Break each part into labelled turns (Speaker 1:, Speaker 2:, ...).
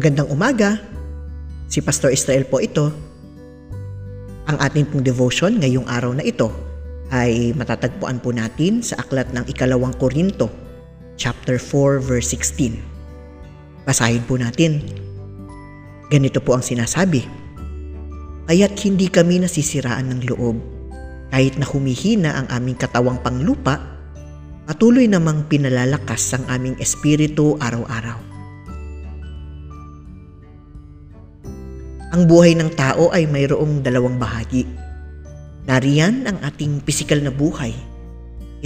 Speaker 1: Magandang umaga. Si Pastor Israel po ito. Ang ating pong devotion ngayong araw na ito ay matatagpuan po natin sa aklat ng ikalawang Korinto, chapter 4, verse 16. Basahin po natin. Ganito po ang sinasabi. Kaya't hindi kami nasisiraan ng loob. Kahit na humihina ang aming katawang panglupa, patuloy namang pinalalakas ang aming espiritu araw-araw. Ang buhay ng tao ay mayroong dalawang bahagi. Nariyan ang ating pisikal na buhay.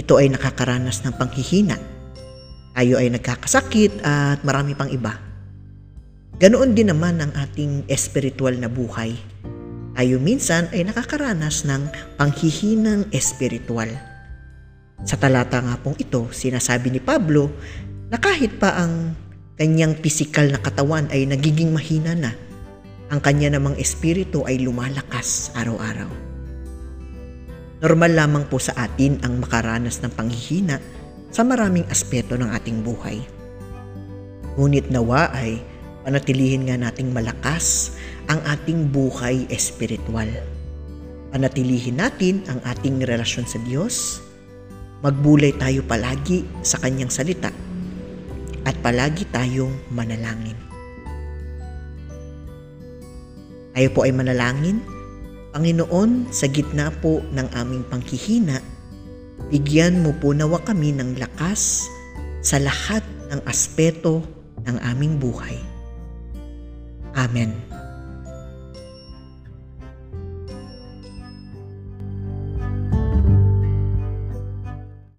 Speaker 1: Ito ay nakakaranas ng panghihina. Tayo ay nagkakasakit at marami pang iba. Ganoon din naman ang ating espiritual na buhay. Tayo minsan ay nakakaranas ng panghihinang espiritual. Sa talata nga pong ito, sinasabi ni Pablo na kahit pa ang kanyang pisikal na katawan ay nagiging mahina na, ang kanya namang espiritu ay lumalakas araw-araw. Normal lamang po sa atin ang makaranas ng panghihina sa maraming aspeto ng ating buhay. Ngunit nawa ay panatilihin nga nating malakas ang ating buhay espiritual. Panatilihin natin ang ating relasyon sa Diyos. Magbulay tayo palagi sa Kanyang salita at palagi tayong manalangin. Tayo po ay manalangin. Panginoon, sa gitna po ng aming pangkihina, bigyan mo po nawa kami ng lakas sa lahat ng aspeto ng aming buhay. Amen.